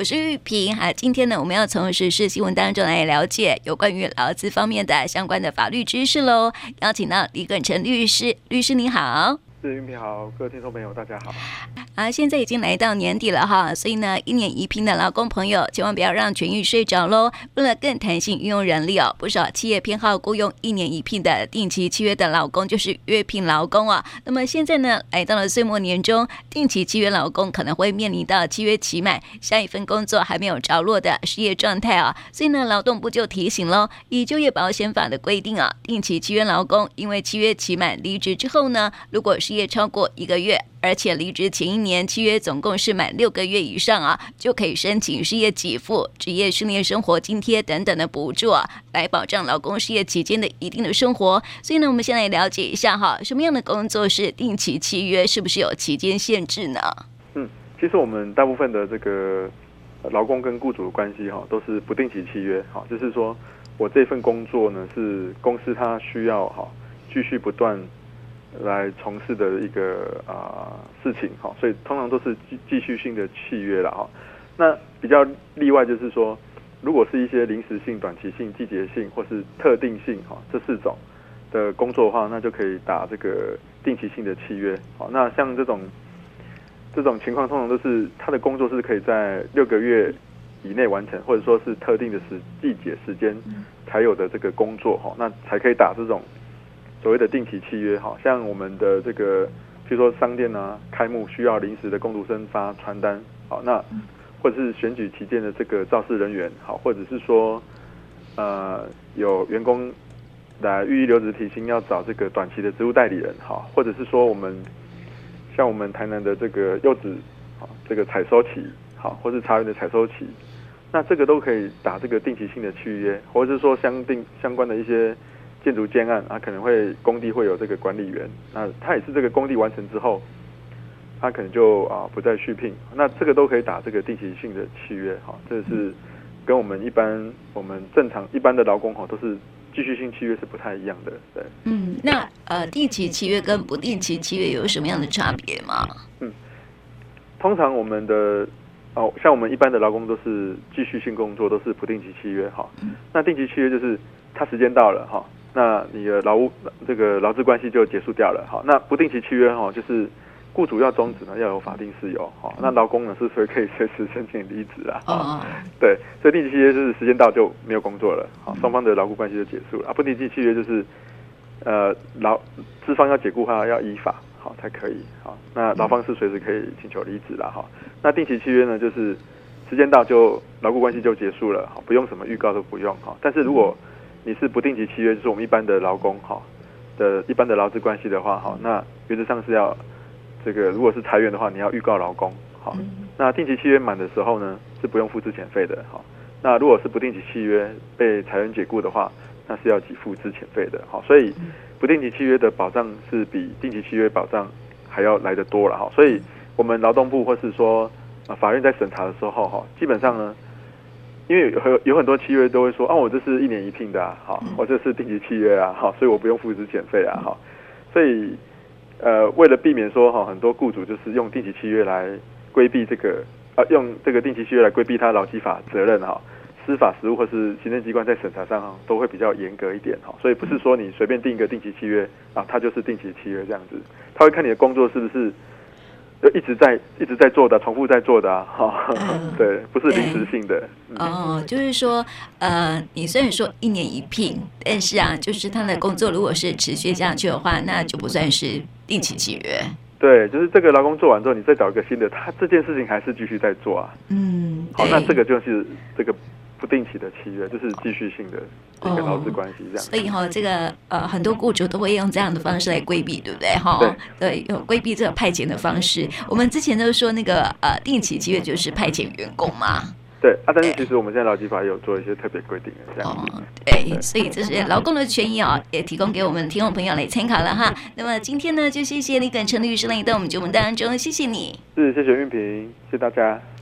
我是玉萍。哈，今天呢，我们要从时事新闻当中来了解有关于劳资方面的相关的法律知识喽。邀请到李耿成律师，律师你好。是玉萍好，各位听众朋友大家好。啊，现在已经来到年底了哈，所以呢，一年一聘的劳工朋友千万不要让权益睡着喽。为了更弹性运用人力哦，不少企业偏好雇佣一年一聘的定期契约的劳工，就是月聘劳工啊。那么现在呢，来到了岁末年终，定期契约劳工可能会面临到契约期满，下一份工作还没有着落的失业状态啊。所以呢，劳动部就提醒喽，以就业保险法的规定啊，定期契约劳工因为契约期满离职之后呢，如果失业超过一个月，而且离职前一年契约总共是满六个月以上啊，就可以申请失业给付、职业训练生活津贴等等的补助啊，来保障劳工失业期间的一定的生活。所以呢，我们先来了解一下哈，什么样的工作是定期契约，是不是有期间限制呢？嗯，其实我们大部分的这个劳工跟雇主的关系哈，都是不定期契约哈，就是说我这份工作呢是公司它需要哈继续不断。来从事的一个啊、呃、事情哈，所以通常都是继继续性的契约了哈。那比较例外就是说，如果是一些临时性、短期性、季节性或是特定性哈这四种的工作的话，那就可以打这个定期性的契约。好，那像这种这种情况，通常都是他的工作是可以在六个月以内完成，或者说是特定的时季节时间才有的这个工作哈，那才可以打这种。所谓的定期契约，好像我们的这个，譬如说商店啊，开幕需要临时的工读生发传单，好，那或者是选举期间的这个造势人员，好，或者是说，呃，有员工来预预留职提薪要找这个短期的职务代理人，好，或者是说我们像我们台南的这个柚子，好，这个采收期，好，或是茶园的采收期，那这个都可以打这个定期性的契约，或者是说相定相关的一些。建筑建案啊，可能会工地会有这个管理员，那他也是这个工地完成之后，他可能就啊不再续聘，那这个都可以打这个定期性的契约哈，这是跟我们一般我们正常一般的劳工哈都是继续性契约是不太一样的，对。嗯，那呃定期契约跟不定期契约有什么样的差别吗？嗯，通常我们的哦像我们一般的劳工都是继续性工作都是不定期契约哈，那定期契约就是他时间到了哈。那你的劳务这个劳资关系就结束掉了，好，那不定期契约哈，就是雇主要终止呢，要有法定事由，好，那劳工呢是随可以随时申请离职啊，啊，对，所以定期契约就是时间到就没有工作了，好，双方的劳务关系就结束了啊，不定期契约就是呃劳资方要解雇的话要依法好才可以，好，那劳方是随时可以请求离职了哈，那定期契约呢就是时间到就劳务关系就结束了，好，不用什么预告都不用哈，但是如果你是不定期契约，就是我们一般的劳工哈的一般的劳资关系的话哈，那原则上是要这个，如果是裁员的话，你要预告劳工好。那定期契约满的时候呢，是不用付之前费的哈。那如果是不定期契约被裁员解雇的话，那是要给付之前费的哈。所以不定期契约的保障是比定期契约保障还要来得多了哈。所以我们劳动部或是说啊法院在审查的时候哈，基本上呢。因为有有很多契约都会说啊，我这是一年一聘的啊，好，我这是定期契约啊，好，所以我不用付资遣费啊，好，所以呃，为了避免说哈，很多雇主就是用定期契约来规避这个啊，用这个定期契约来规避他劳基法责任哈，司法实务或是行政机关在审查上都会比较严格一点哈，所以不是说你随便定一个定期契约啊，它就是定期契约这样子，他会看你的工作是不是。就一直在一直在做的，重复在做的啊，哈、嗯，对，不是临时性的。哦，就是说，呃，你虽然说一年一聘，但是啊，就是他的工作如果是持续下去的话，那就不算是定期契约。对，就是这个劳工做完之后，你再找一个新的，他这件事情还是继续在做啊。嗯，好，那这个就是这个。不定期的契约就是继续性的一个劳资关系这样，哦，所以哈，这个呃很多雇主都会用这样的方式来规避，对不对哈？对，有规避这个派遣的方式。我们之前都说那个呃定期契约就是派遣员工嘛。对啊，但是其实我们现在劳基法也有做一些特别规定的这样。哦，对，所以这是劳工的权益啊，也提供给我们听众朋友来参考了哈。那么今天呢，就谢谢李耿成律师来到我们节目当中，谢谢你。是，谢谢运平，谢谢大家。